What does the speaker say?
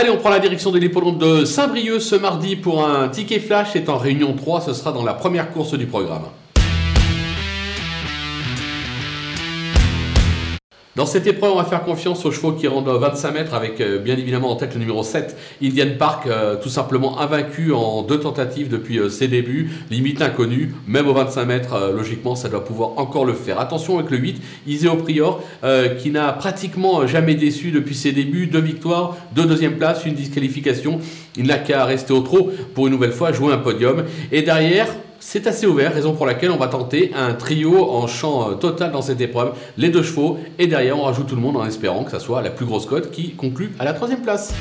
Allez, on prend la direction de l'hippodrome de Saint-Brieuc ce mardi pour un ticket flash. C'est en réunion 3, ce sera dans la première course du programme. Dans cette épreuve, on va faire confiance aux chevaux qui rendent 25 mètres avec euh, bien évidemment en tête le numéro 7, Indian Park, euh, tout simplement invaincu en deux tentatives depuis euh, ses débuts, limite inconnue, même aux 25 mètres, logiquement ça doit pouvoir encore le faire. Attention avec le 8, Iseo Prior, qui n'a pratiquement jamais déçu depuis ses débuts, deux victoires, deux deuxième places, une disqualification, il n'a qu'à rester au trot pour une nouvelle fois jouer un podium. Et derrière, c'est assez ouvert, raison pour laquelle on va tenter un trio en champ euh, total dans cette épreuve, les deux chevaux, et derrière on rajoute tout le monde en espérant que ça soit la plus grosse cote qui conclut à la troisième place.